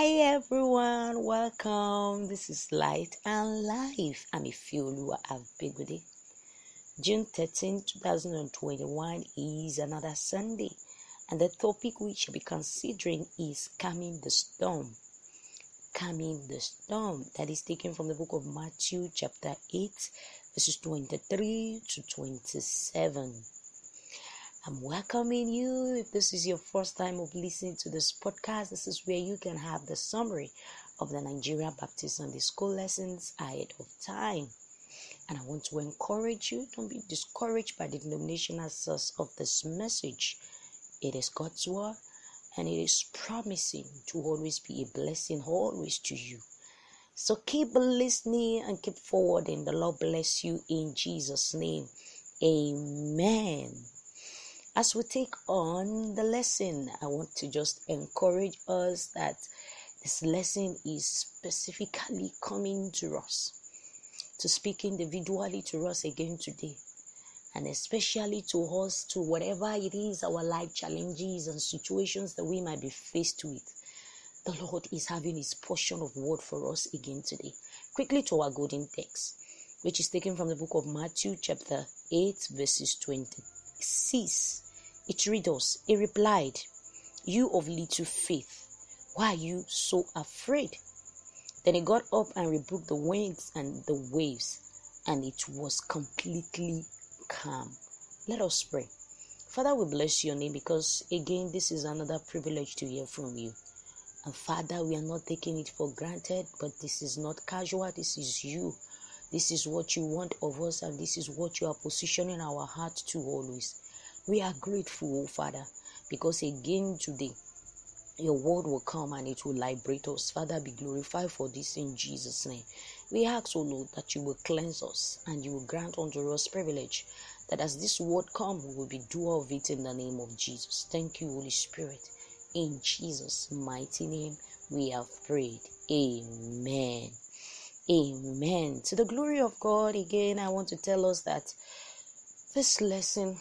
Hi everyone, welcome. This is Light and Life. I'm Ifiolua Abigudi. June 13, 2021 is another Sunday, and the topic we shall be considering is calming the storm. Calming the storm. That is taken from the book of Matthew, chapter 8, verses 23 to 27. I'm welcoming you. If this is your first time of listening to this podcast, this is where you can have the summary of the Nigeria Baptist Sunday School lessons ahead of time. And I want to encourage you don't be discouraged by the denominational source of this message. It is God's word and it is promising to always be a blessing, always to you. So keep listening and keep forwarding. The Lord bless you in Jesus' name. Amen. As we take on the lesson, I want to just encourage us that this lesson is specifically coming to us to speak individually to us again today, and especially to us, to whatever it is our life challenges and situations that we might be faced with. The Lord is having His portion of word for us again today. Quickly to our golden text, which is taken from the book of Matthew, chapter 8, verses 26. It us, He replied, You of little faith, why are you so afraid? Then he got up and rebuked the winds and the waves, and it was completely calm. Let us pray. Father, we bless your name because again, this is another privilege to hear from you. And Father, we are not taking it for granted, but this is not casual. This is you. This is what you want of us, and this is what you are positioning our heart to always. We are grateful, oh Father, because again today your word will come and it will liberate us. Father, be glorified for this in Jesus' name. We ask, O Lord, that you will cleanse us and you will grant unto us privilege that as this word come, we will be doer of it in the name of Jesus. Thank you, Holy Spirit. In Jesus' mighty name, we have prayed. Amen. Amen. To the glory of God, again, I want to tell us that this lesson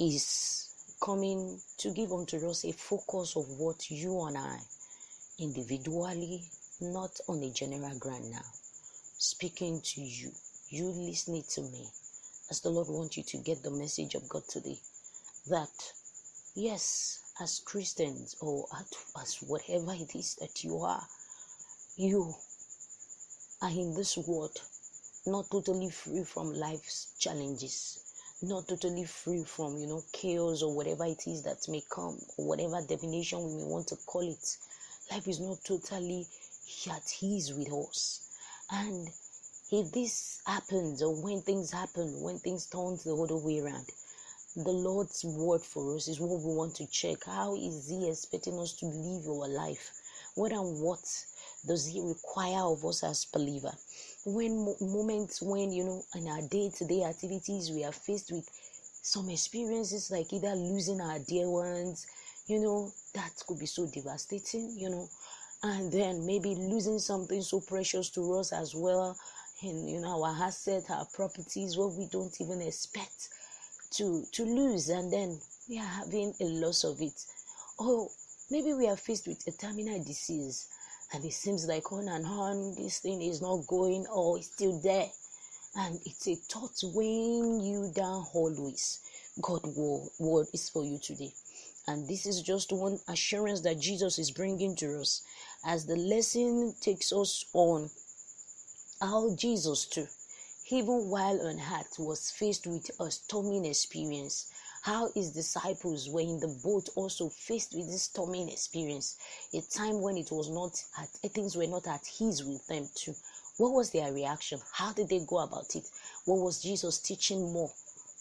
is coming to give unto us a focus of what you and I individually, not on a general ground now, speaking to you, you listening to me, as the Lord wants you to get the message of God today. That, yes, as Christians or as whatever it is that you are, you are in this world not totally free from life's challenges not totally free from you know chaos or whatever it is that may come or whatever definition we may want to call it. Life is not totally at ease with us. And if this happens or when things happen when things turn the other way around the lord's word for us is what we want to check. How is he expecting us to live our life? What and what does he require of us as believer when moments when you know in our day-to-day activities we are faced with some experiences like either losing our dear ones you know that could be so devastating you know. And then maybe losing something so precious to us as well and you know our assets our properties what we don't even expect to to lose. And then we are having a loss of it. Or maybe we are faced with a terminal disease and it seems like on and on this thing is not going or it's still there. And it's a thought weighing you down always. God word is for you today. And this is just one assurance that jesus is bringing to us as the lesson takes us on how jesus too even while on earth was faced with a storming experience how his disciples were in the boat also faced with this storming experience a time when it was not at eh, things were not at his with them too. What was their reaction? How did they go about it? What was jesus teaching more?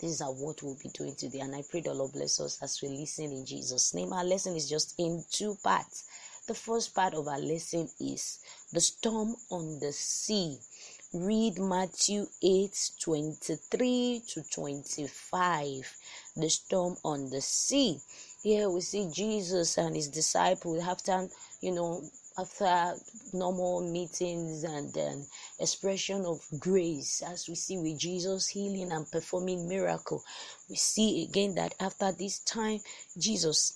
This is what we'll be doing today and i pray the lord bless us as we listen in jesus name. Our lesson is just in two parts. The first part of our lesson is the storm on the sea read Matthew 8 23 to 25. The storm on the sea. Here we see Jesus and his disciples after, you know, after normal meetings and then expression of grace as we see with jesus healing and performing miracle we see again that after this time jesus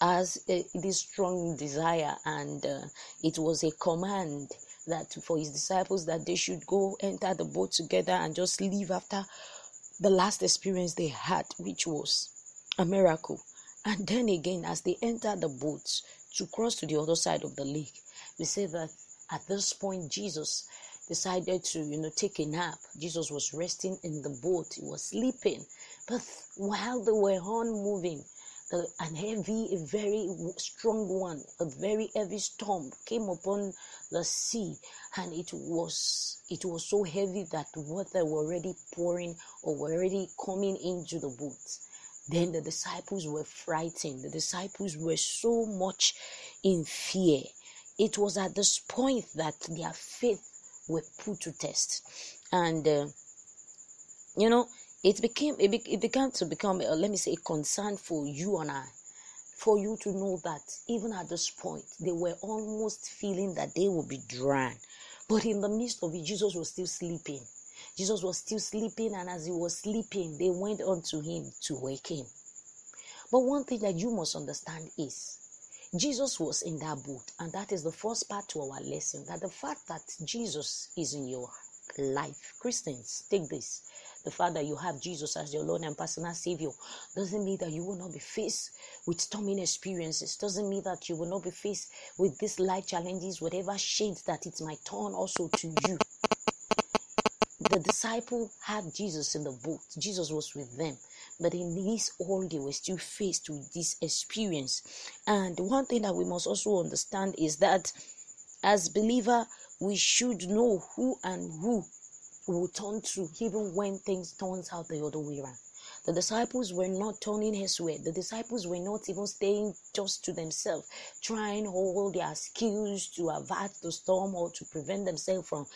has a, this strong desire, and uh, it was a command that for his disciples that they should go enter the boat together and just leave after the last experience they had, which was a miracle. And then again, as they entered the boat to cross to the other side of the lake, we say that at this point, Jesus decided to, you know, take a nap. Jesus was resting in the boat, he was sleeping. But while they were on moving, the, an heavy, a very strong one, a very heavy storm came upon the sea, and it was it was so heavy that water were already pouring or were already coming into the boat. Then the disciples were frightened. The disciples were so much in fear. It was at this point that their faith were put to test. And, uh, you know, it became, it, be, it began to become, uh, let me say, a concern for you and I. For you to know that even at this point, they were almost feeling that they would be drowned. But in the midst of it, Jesus was still sleeping. Jesus was still sleeping, and as he was sleeping, they went unto him to wake him. But one thing that you must understand is Jesus was in that boat, and that is the first part to our lesson that the fact that Jesus is in your life, Christians, take this. The fact that you have Jesus as your Lord and personal Savior doesn't mean that you will not be faced with storming experiences, doesn't mean that you will not be faced with these life challenges, whatever shades that it might turn also to you the disciple had Jesus in the boat. Jesus was with them. But in this all they were still faced with this experience. And one thing that we must also understand is that as believer, we should know who and who will turn to even when things turns out the other way around. The disciples were not turning his way. The disciples were not even staying just to themselves, trying all their skills to avert the storm or to prevent themselves from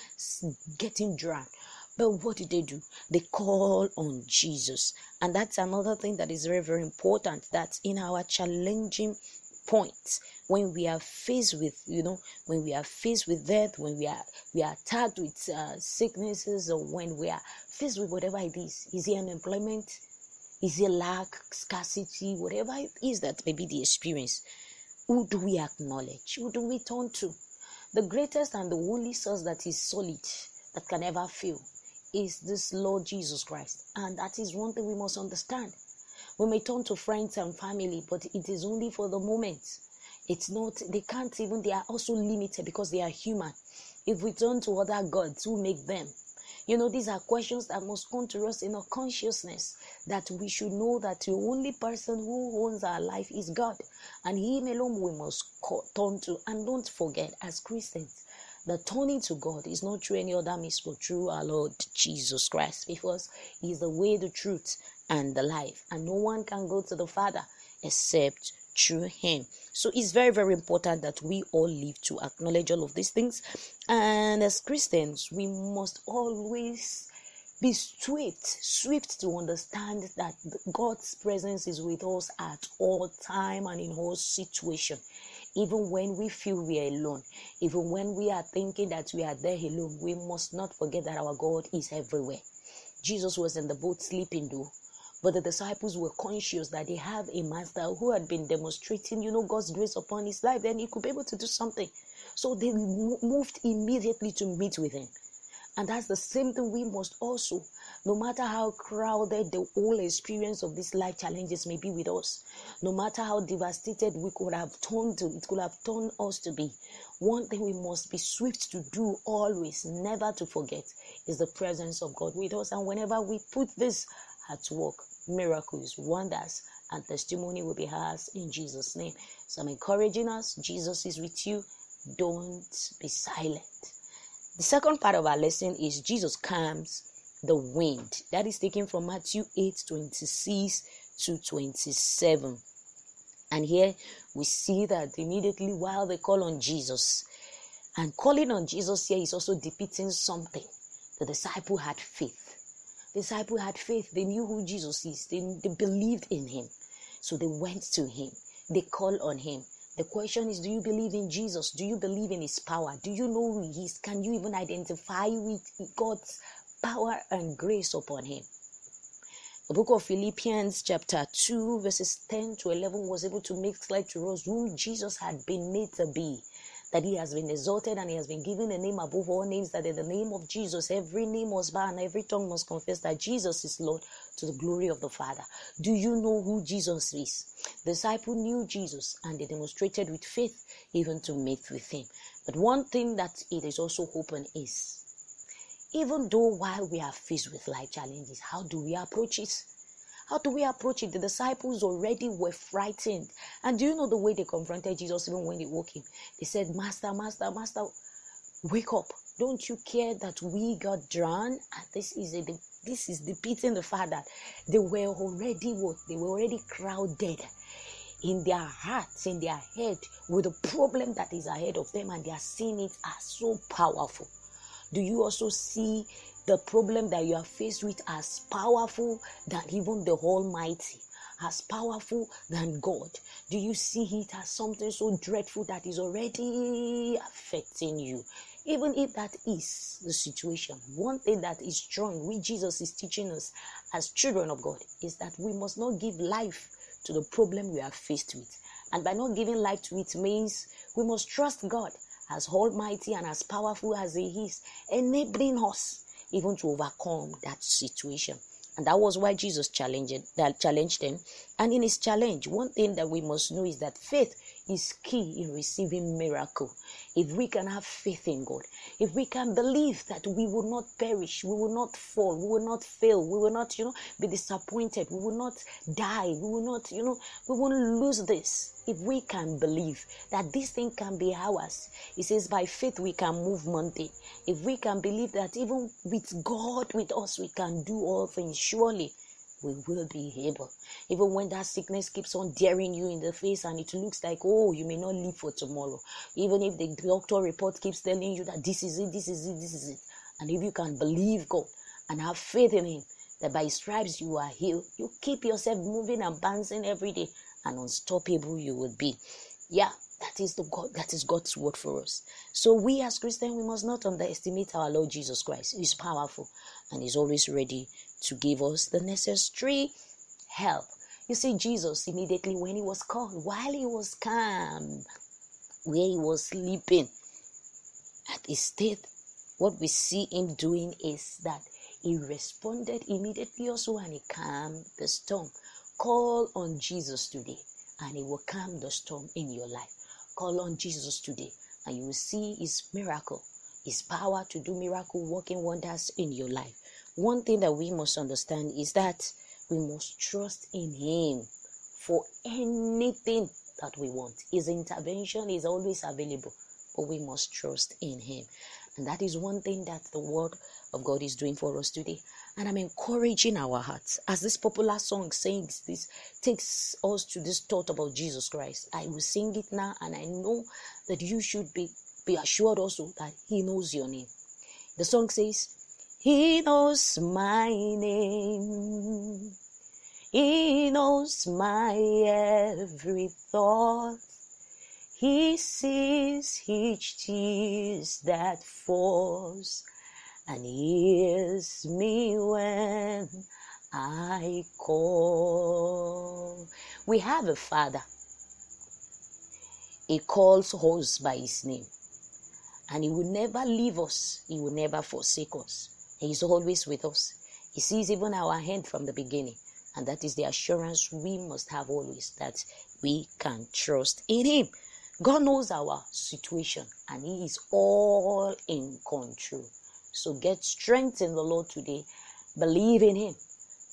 getting drowned. But what did they do? They call on Jesus. And that's another thing that is very, very important that in our challenging points when we are faced with you know when we are faced with death when we are we are attacked with uh, sicknesses or when we are faced with whatever it is is it unemployment is it lack scarcity whatever it is that may be the experience who do we acknowledge who do we turn to the greatest and the only source that is solid that can ever fail is this Lord Jesus Christ. And that is one thing we must understand. We may turn to friends and family, but it is only for the moment. It's not, they can't even, they are also limited because they are human. If we turn to other gods, who make them? You know, these are questions that must come to us in our consciousness that we should know that the only person who owns our life is God, and Him alone we must turn to. And don't forget, as Christians, the turning to God is not through any other means but through our Lord Jesus Christ because He is the way, the truth, and the life. And no one can go to the Father except through Him. So it's very, very important that we all live to acknowledge all of these things. And as Christians, we must always be swift, swift to understand that God's presence is with us at all time and in all situation even when we feel we are alone, even when we are thinking that we are there alone, we must not forget that our God is everywhere. Jesus was in the boat sleeping though, but the disciples were conscious that they have a master who had been demonstrating, you know, God's grace upon his life, then he could be able to do something. So they moved immediately to meet with him. And that's the same thing we must also, no matter how crowded the whole experience of these life challenges may be with us, no matter how devastated we could have turned to, it could have turned us to be. One thing we must be swift to do always, never to forget, is the presence of God with us. And whenever we put this at work, miracles, wonders, and testimony will be ours in Jesus' name. So I'm encouraging us. Jesus is with you. Don't be silent. The second part of our lesson is Jesus calms the wind. That is taken from Matthew 8 26 to 27. And here we see that immediately while they call on Jesus, and calling on Jesus here is also depicting something. The disciple had faith. Disciple had faith. They knew who Jesus is. They, they believed in him. So they went to him. They called on him. The question is, do you believe in Jesus? Do you believe in his power? Do you know who he is? Can you even identify with God's power and grace upon him? The book of Philippians, chapter 2, verses 10 to 11, was able to make clear to us whom Jesus had been made to be. That he has been exalted and he has been given a name above all names, that in the name of Jesus, every name must bow and every tongue must confess that Jesus is Lord to the glory of the Father. Do you know who Jesus is? The disciple knew Jesus and they demonstrated with faith even to meet with him. But one thing that it is also open is even though while we are faced with life challenges, how do we approach it? How do we approach it? The disciples already were frightened. And do you know the way they confronted Jesus even when they woke him? They said, Master, Master, Master, wake up. Don't you care that we got drowned? And this is a this is depicting the fact that they were already what? They were already crowded in their hearts, in their head, with the problem that is ahead of them, and they are seeing it as so powerful. Do you also see the problem that you are faced with as powerful than even the Almighty? As powerful than God? Do you see it as something so dreadful that is already affecting you? Even if that is the situation, one thing that is strong, which Jesus is teaching us as children of God, is that we must not give life to the problem we are faced with. And by not giving life to it means we must trust God as almighty and as powerful as He is, enabling us even to overcome that situation. And that was why Jesus challenged that challenged them. And in his challenge, one thing that we must know is that faith is key in receiving miracle. If we can have faith in God, if we can believe that we will not perish, we will not fall, we will not fail, we will not, you know, be disappointed, we will not die, we will not, you know, we won't lose this. If we can believe that this thing can be ours, it says by faith we can move mountain. If we can believe that even with God with us, we can do all things, surely we will be able. Even when that sickness keeps on daring you in the face and it looks like, oh, you may not live for tomorrow. Even if the doctor report keeps telling you that this is it, this is it, this is it. And if you can believe God and have faith in Him, that by stripes you are healed, you keep yourself moving and bouncing every day and unstoppable you will be. Yeah, that is the God that is God's word for us. So we as Christians we must not underestimate our Lord Jesus Christ. He's powerful and he's always ready to give us the necessary help. You see, Jesus immediately when he was called, while he was calm, where he was sleeping at his state, what we see him doing is that he responded immediately also and he calmed the storm. Call on Jesus today and he will calm the storm in your life. Call on Jesus today and you will see his miracle, his power to do miracle working wonders in your life. One thing that we must understand is that we must trust in him for anything that we want. His intervention is always available, but we must trust in him. And that is one thing that the word of God is doing for us today. And I'm encouraging our hearts. As this popular song sings, this takes us to this thought about Jesus Christ. I will sing it now, and I know that you should be, be assured also that He knows your name. The song says, He knows my name. He knows my every thought. He sees each tear that falls and hears me when I call. We have a Father. He calls us by His name. And He will never leave us, He will never forsake us. He is always with us. He sees even our hand from the beginning. And that is the assurance we must have always that we can trust in Him. God knows our situation and He is all in control. So get strength in the Lord today. Believe in Him.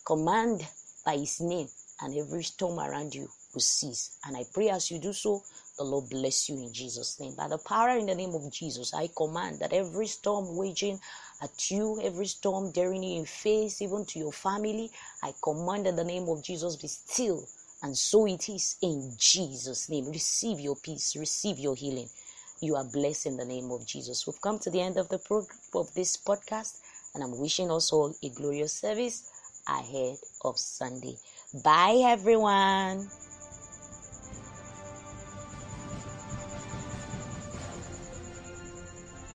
Command by His name, and every storm around you will cease. And I pray as you do so, the Lord bless you in Jesus' name. By the power in the name of Jesus, I command that every storm waging at you, every storm daring you in face, even to your family, I command in the name of Jesus, be still. And so it is in Jesus' name. Receive your peace, receive your healing you are blessed in the name of Jesus. We've come to the end of the program of this podcast, and I'm wishing us all a glorious service ahead of Sunday. Bye, everyone.